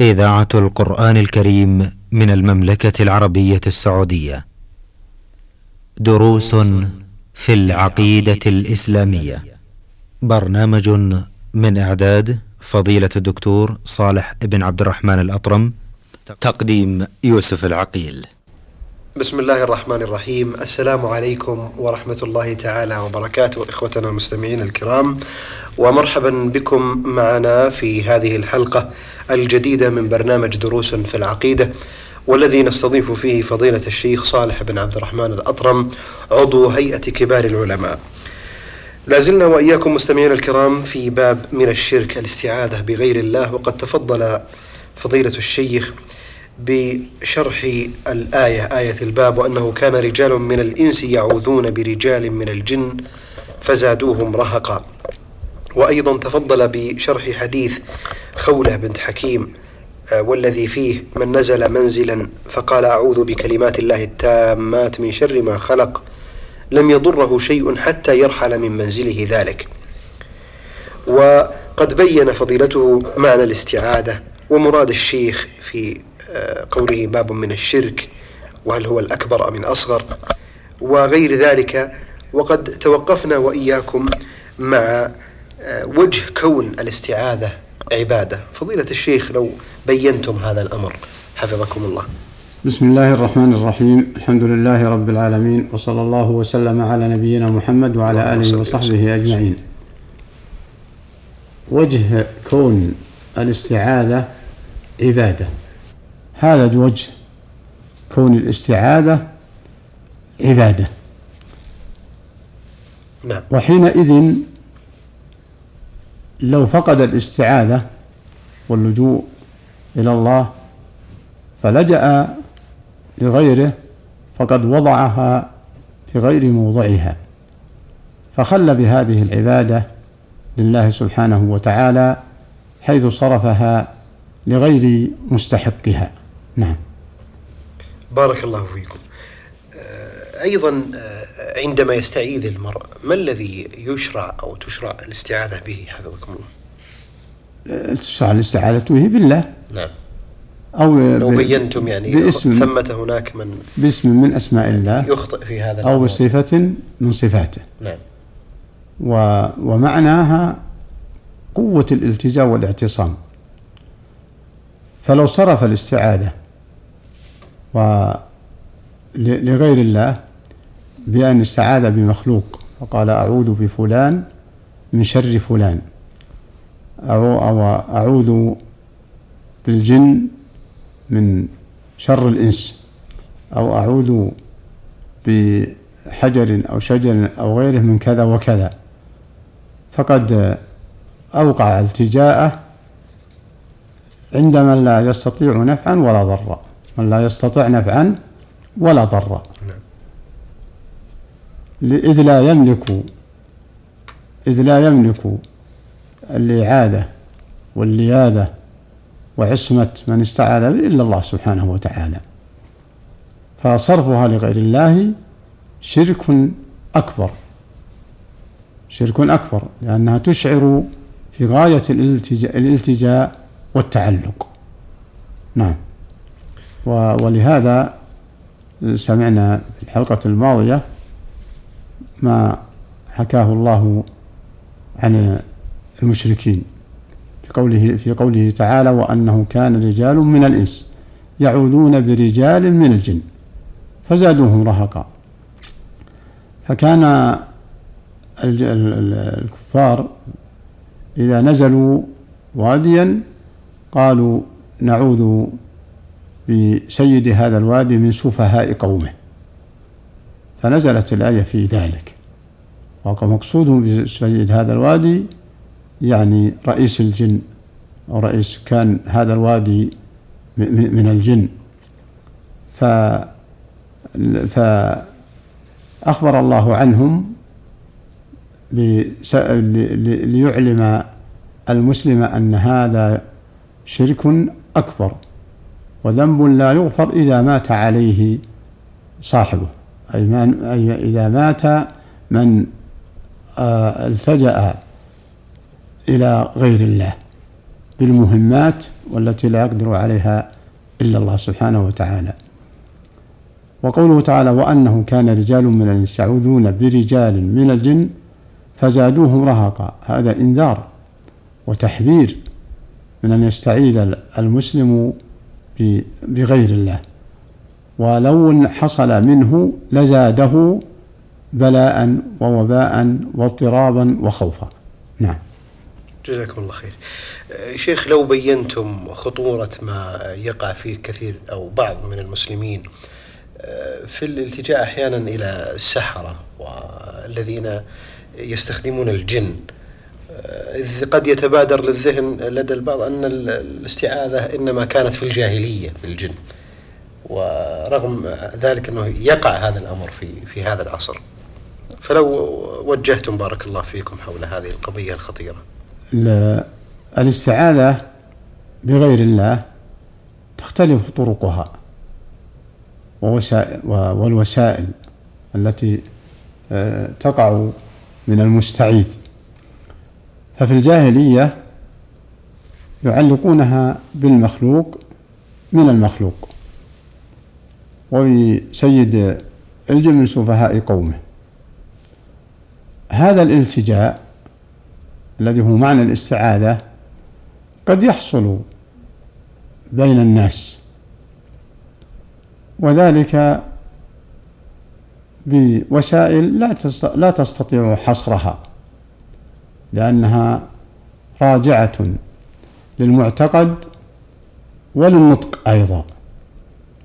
إذاعة القرآن الكريم من المملكة العربية السعودية. دروس في العقيدة الإسلامية. برنامج من إعداد فضيلة الدكتور صالح بن عبد الرحمن الأطرم. تقديم يوسف العقيل. بسم الله الرحمن الرحيم السلام عليكم ورحمة الله تعالى وبركاته إخوتنا المستمعين الكرام ومرحبا بكم معنا في هذه الحلقة الجديدة من برنامج دروس في العقيدة والذي نستضيف فيه فضيلة الشيخ صالح بن عبد الرحمن الأطرم عضو هيئة كبار العلماء لازلنا وإياكم مستمعين الكرام في باب من الشرك الاستعاذة بغير الله وقد تفضل فضيلة الشيخ بشرح الآية آية الباب وأنه كان رجال من الإنس يعوذون برجال من الجن فزادوهم رهقا. وأيضا تفضل بشرح حديث خولة بنت حكيم آه، والذي فيه من نزل منزلا فقال أعوذ بكلمات الله التامات من شر ما خلق. لم يضره شيء حتى يرحل من منزله ذلك. وقد بين فضيلته معنى الاستعاذة ومراد الشيخ في قوله باب من الشرك وهل هو الأكبر أم الأصغر وغير ذلك وقد توقفنا وإياكم مع آه، وجه كون الاستعاذة عبادة. فضيلة الشيخ لو بينتم هذا الأمر حفظكم الله. بسم الله الرحمن الرحيم. الحمد لله رب العالمين وصلى الله وسلم على نبينا محمد وعلى آله وصحبه أجمعين. وجه كون الاستعاذة عبادة. هذا وجه كون الاستعاذة عبادة. نعم. وحينئذ لو فقد الاستعاذة واللجوء إلى الله فلجأ لغيره فقد وضعها في غير موضعها فخل بهذه العبادة لله سبحانه وتعالى حيث صرفها لغير مستحقها. نعم. بارك الله فيكم. آه، أيضا آه، عندما يستعيذ المرء ما الذي يشرع أو تشرع الاستعاذة به؟ حفظكم الله. تشرع الاستعاذة به بالله. نعم. أو لو بينتم يعني باسم ثمة هناك من باسم من أسماء الله يخطئ في هذا أو بصفة من صفاته. نعم. و ومعناها قوة الالتجاء والاعتصام. فلو صرف الاستعاذة لغير الله بأن استعاذ بمخلوق. وقال أعوذ بفلان من شر فلان. أو, أعوذ بالجن من شر الإنس. أو أعوذ بحجر أو شجر أو غيره من كذا وكذا. فقد أوقع التجاءة عند من لا يستطيع نفعا ولا ضرا. من لا يستطيع نفعا ولا ضرا. نعم. إذ لا يملك إذ لا يملك الإعادة واللياذة وعصمة من استعاذ به إلا الله سبحانه وتعالى. فصرفها لغير الله شرك أكبر شرك أكبر لأنها تشعر في غاية الالتجاء, الالتجاء والتعلق. نعم. ولهذا سمعنا في الحلقة الماضية ما حكاه الله عن المشركين في قوله في قوله تعالى وأنه كان رجال من الإنس يعوذون برجال من الجن فزادوهم رهقا. فكان الكفار إذا نزلوا واديا قالوا نعوذ بسيد هذا الوادي من سفهاء قومه. فنزلت الآية في ذلك. ومقصودهم بسيد هذا الوادي يعني رئيس الجن أو رئيس كان هذا الوادي من الجن. ف فأخبر الله عنهم ليعلم المسلم أن هذا شرك أكبر. وذنب لا يغفر إذا مات عليه صاحبه. أي, من أي إذا مات من آه، التجأ إلى غير الله بالمهمات والتي لا يقدر عليها إلا الله سبحانه وتعالى. وقوله تعالى وأنه كان رجال من الإنس يعوذون برجال من الجن فزادوهم رهقا. هذا إنذار وتحذير من أن يستعيذ المسلم بغير الله. ولو حصل منه لزاده بلاء ووباء واضطرابا وخوفا. نعم. جزاكم الله خير. شيخ لو بينتم خطورة ما يقع فيه كثير أو بعض من المسلمين في الالتجاء أحيانا إلى السحرة والذين يستخدمون الجن إذ قد يتبادر للذهن لدى البعض أن الاستعاذة إنما كانت في الجاهلية بالجن ورغم ذلك أنه يقع هذا الأمر في, في هذا العصر. فلو وجهتم بارك الله فيكم حول هذه القضية الخطيرة. الاستعاذة بغير الله تختلف طرقها والوسائل التي آه، تقع من المستعيذ. ففي الجاهلية يعلقونها بالمخلوق من المخلوق وبسيد الجن من سفهاء قومه. هذا الالتجاء الذي هو معنى الاستعاذة قد يحصل بين الناس وذلك بوسائل لا تستطيع حصرها. لأنها راجعة للمعتقد وللنطق أيضا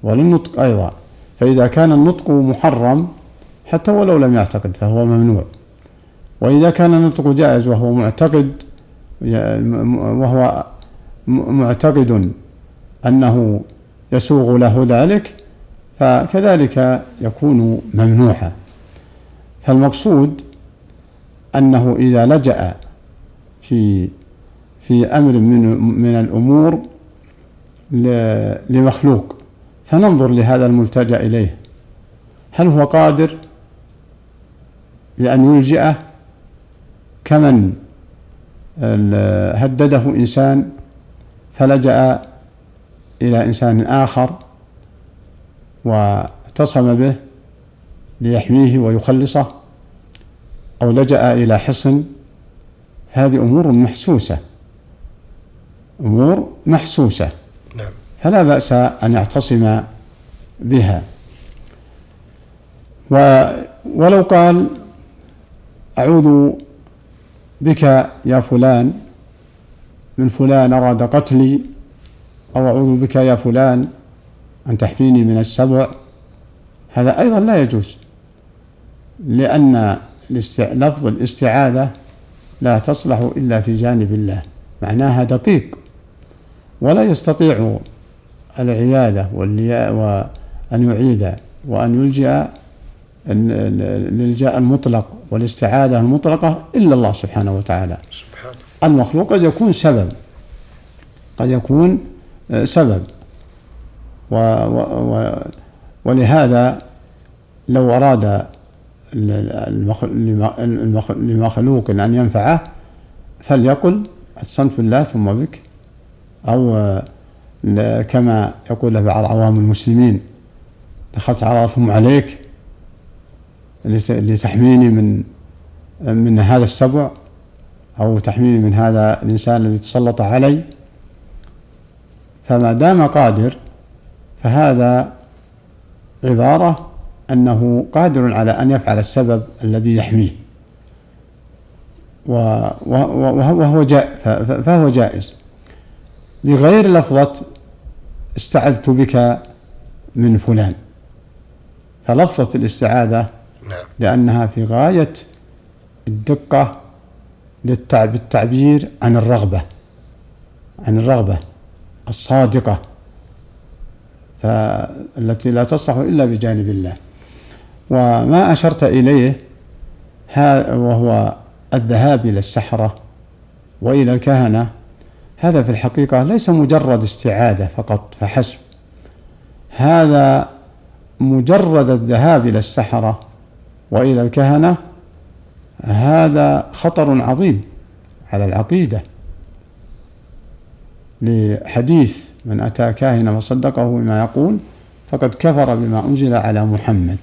وللنطق أيضا. فإذا كان النطق محرم حتى ولو لم يعتقد فهو ممنوع. وإذا كان النطق جائز وهو معتقد وهو معتقد أنه يسوغ له ذلك فكذلك يكون ممنوعا. فالمقصود أنه إذا لجأ في في أمر من من الأمور لمخلوق فننظر لهذا الملتجأ إليه. هل هو قادر لأن يلجئه؟ كمن هدده إنسان فلجأ إلى إنسان آخر واعتصم به ليحميه ويخلصه؟ أو لجأ إلى حصن هذه أمور محسوسة. أمور محسوسة. نعم. فلا بأس أن يعتصم بها. ولو قال أعوذ بك يا فلان من فلان أراد قتلي أو أعوذ بك يا فلان أن تحفيني من السبع. هذا أيضا لا يجوز لأن لفظ الاستعاذة لا تصلح إلا في جانب الله معناها دقيق. ولا يستطيع العيادة وأن يعيد وأن يلجأ الإلجاء المطلق والاستعاذة المطلقة إلا الله سبحانه وتعالى. سبحانه. المخلوق قد يكون سبب قد يكون آه، سبب. و و ولهذا لو أراد لمخلوق أن ينفعه فليقل أحسنت بالله ثم بك. أو آه، كما يقول بعض عوام المسلمين دخلت على ثم عليك لتحميني من من هذا السبع أو تحميني من هذا الإنسان الذي تسلط علي. فما دام قادر فهذا عبارة أنه قادر على أن يفعل السبب الذي يحميه. وهو جائز فهو جائز. بغير لفظة استعذت بك من فلان. فلفظة الاستعاذة نعم. لأنها في غاية الدقة بالتعبير عن الرغبة عن الرغبة الصادقة فالتي لا تصح إلا بجانب الله. وما أشرت إليه وهو الذهاب إلى السحرة وإلى الكهنة. هذا في الحقيقة ليس مجرد استعادة فقط فحسب. هذا مجرد الذهاب إلى السحرة وإلى الكهنة هذا خطر عظيم على العقيدة. لحديث من أتى كاهنا وصدقه بما يقول فقد كفر بما أنزل على محمد.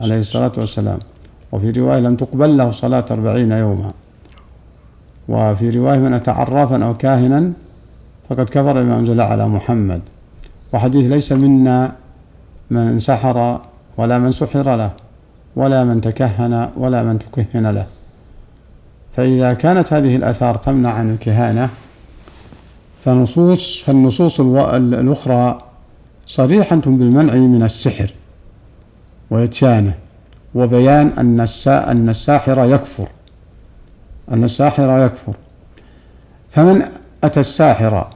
عليه الصلاة والسلام. وفي رواية لم تقبل له صلاة أربعين يوما. وفي رواية من أتى عرافا أو كاهنا فقد كفر بما أنزل على محمد. وحديث ليس منا من سحر ولا من سحر له ولا من تكهن ولا من تكهن له. فإذا كانت هذه الآثار تمنع عن الكهانة فنصوص فالنصوص الأخرى صريحة بالمنع من السحر. وإتيانه وبيان أن أن الساحر يكفر. أن الساحر يكفر. فمن أتى الساحر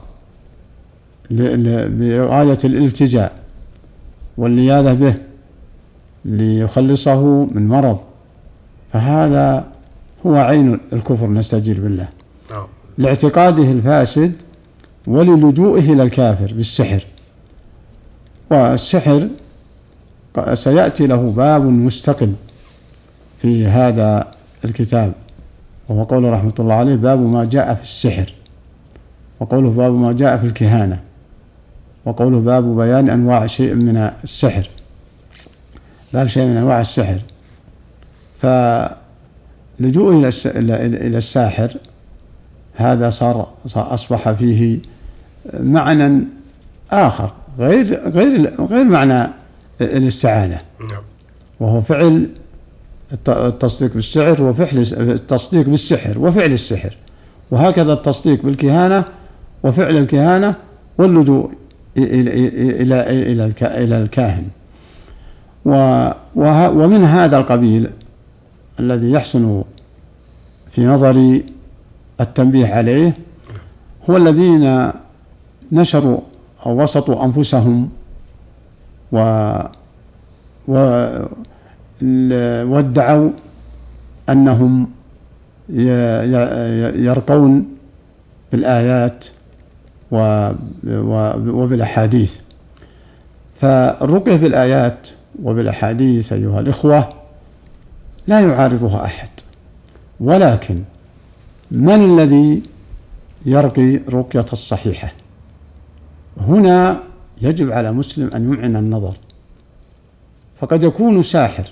بغاية الالتجاء واللياذة به ليخلصه من مرض فهذا هو عين الكفر نستجير بالله. نعم. لاعتقاده الفاسد وللجوئه إلى الكافر بالسحر. والسحر سيأتي له باب مستقل في هذا الكتاب وهو قول رحمة الله عليه باب ما جاء في السحر وقوله باب ما جاء في الكهانة وقوله باب بيان أنواع شيء من السحر. باب شيء من أنواع السحر. فلجوء إلى الساحر هذا صار أصبح فيه معنى آخر غير غير غير معنى الاستعانة. نعم. وهو فعل التصديق بالسحر وفعل التصديق بالسحر وفعل السحر. وهكذا التصديق بالكهانة وفعل الكهانة واللجوء إلى إلى إلى إلى الكاهن. ومن هذا القبيل الذي يحسن في نظري التنبيه عليه هو الذين نشروا أو وسطوا أنفسهم و وادعوا أنهم يرقون بالآيات وبالأحاديث. فالرقية بالآيات وبالأحاديث أيها الإخوة لا يعارضها أحد ولكن من الذي يرقي رقية الصحيحة؟ هنا يجب على مسلم أن يمعن النظر. فقد يكون ساحر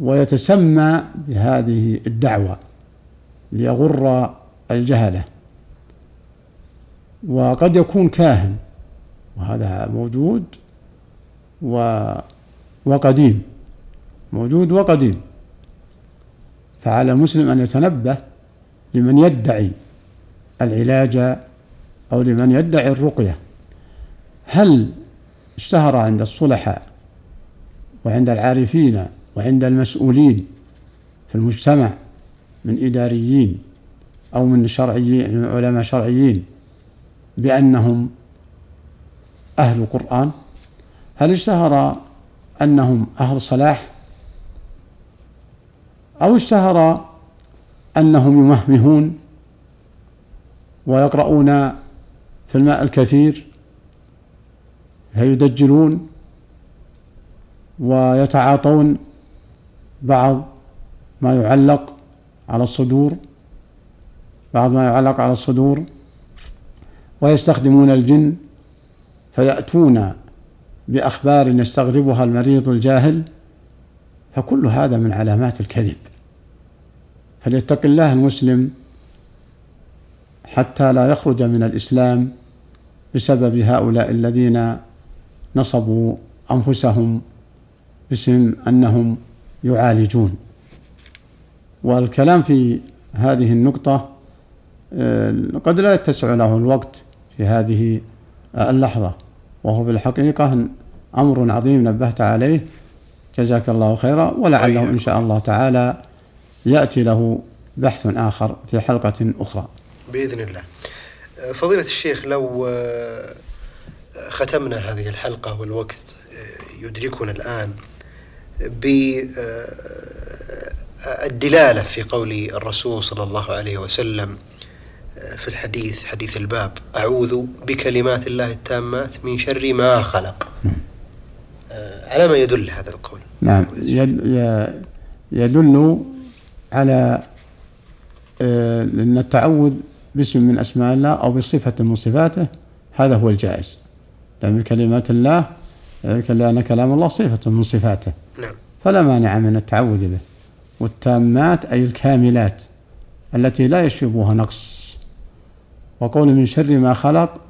ويتسمى بهذه الدعوة ليغر الجهلة. وقد يكون كاهن وهذا موجود و وقديم موجود وقديم. فعلى المسلم أن يتنبه لمن يدعي العلاج أو لمن يدعي الرقية. هل اشتهر عند الصلحاء وعند العارفين وعند المسؤولين في المجتمع من إداريين أو من شرعيين علماء شرعيين بأنهم أهل قرآن هل اشتهر أنهم أهل صلاح؟ أو اشتهر أنهم يمهمهون ويقرؤون في الماء الكثير؟ فيدجلون ويتعاطون بعض ما يعلق على الصدور بعض ما يعلق على الصدور ويستخدمون الجن فيأتون بأخبار يستغربها المريض الجاهل فكل هذا من علامات الكذب. فليتق الله المسلم حتى لا يخرج من الإسلام بسبب هؤلاء الذين نصبوا أنفسهم باسم أنهم يعالجون. والكلام في هذه النقطة آه، قد لا يتسع له الوقت في هذه اللحظة. وهو في الحقيقة أمر عظيم نبهت عليه. جزاك الله خيرا ولعله إن شاء الله تعالى يأتي له بحث آخر في حلقة أخرى. بإذن الله. فضيلة الشيخ لو آه، ختمنا هذه الحلقة والوقت آه، يدركنا الآن بالدلالة في قول الرسول صلى الله عليه وسلم في الحديث حديث الباب أعوذ بكلمات الله التامات من شر ما خلق. على ما يدل هذا القول. نعم. يدل على أن التعوذ باسم من أسماء الله أو بصفة من صفاته هذا هو الجائز. لأن كلمات الله لأن كلام الله صفة من صفاته. نعم. فلا مانع من التعوذ به. والتامات أي الكاملات التي لا يشبهها نقص. وقول من شر ما خلق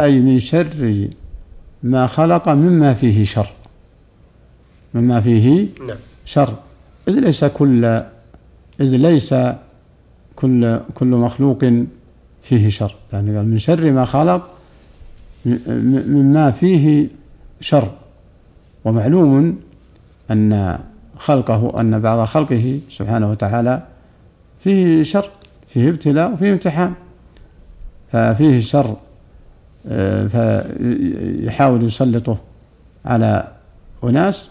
أي من شر ما خلق مما فيه شر. مما فيه نعم. شر. إذ ليس كل إذ ليس كل كل مخلوق فيه شر. يعني قال من شر ما خلق مما فيه شر. ومعلوم أن خلقه أن بعض خلقه سبحانه وتعالى فيه شر فيه ابتلاء وفيه امتحان. ففيه شر آه، فيحاول يسلطه على أناس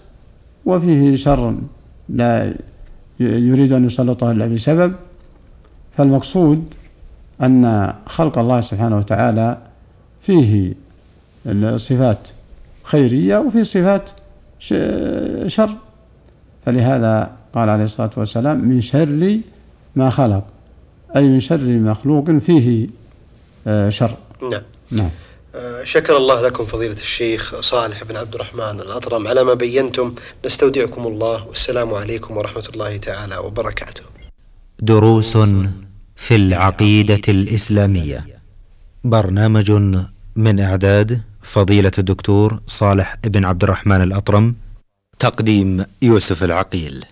وفيه شر لا يريد أن يسلطه إلا بسبب. فالمقصود أن خلق الله سبحانه وتعالى فيه الصفات خيرية وفي صفات شر. فلهذا قال عليه الصلاة والسلام من شر ما خلق أي من شر مخلوق فيه آه، شر. نعم. نعم. آه، شكر الله لكم فضيلة الشيخ صالح بن عبد الرحمن الأطرم على ما بينتم. نستودعكم الله والسلام عليكم ورحمة الله تعالى وبركاته. دروس في العقيدة الإسلامية. برنامج من إعداد فضيلة الدكتور صالح بن عبد الرحمن الأطرم تقديم يوسف العقيل.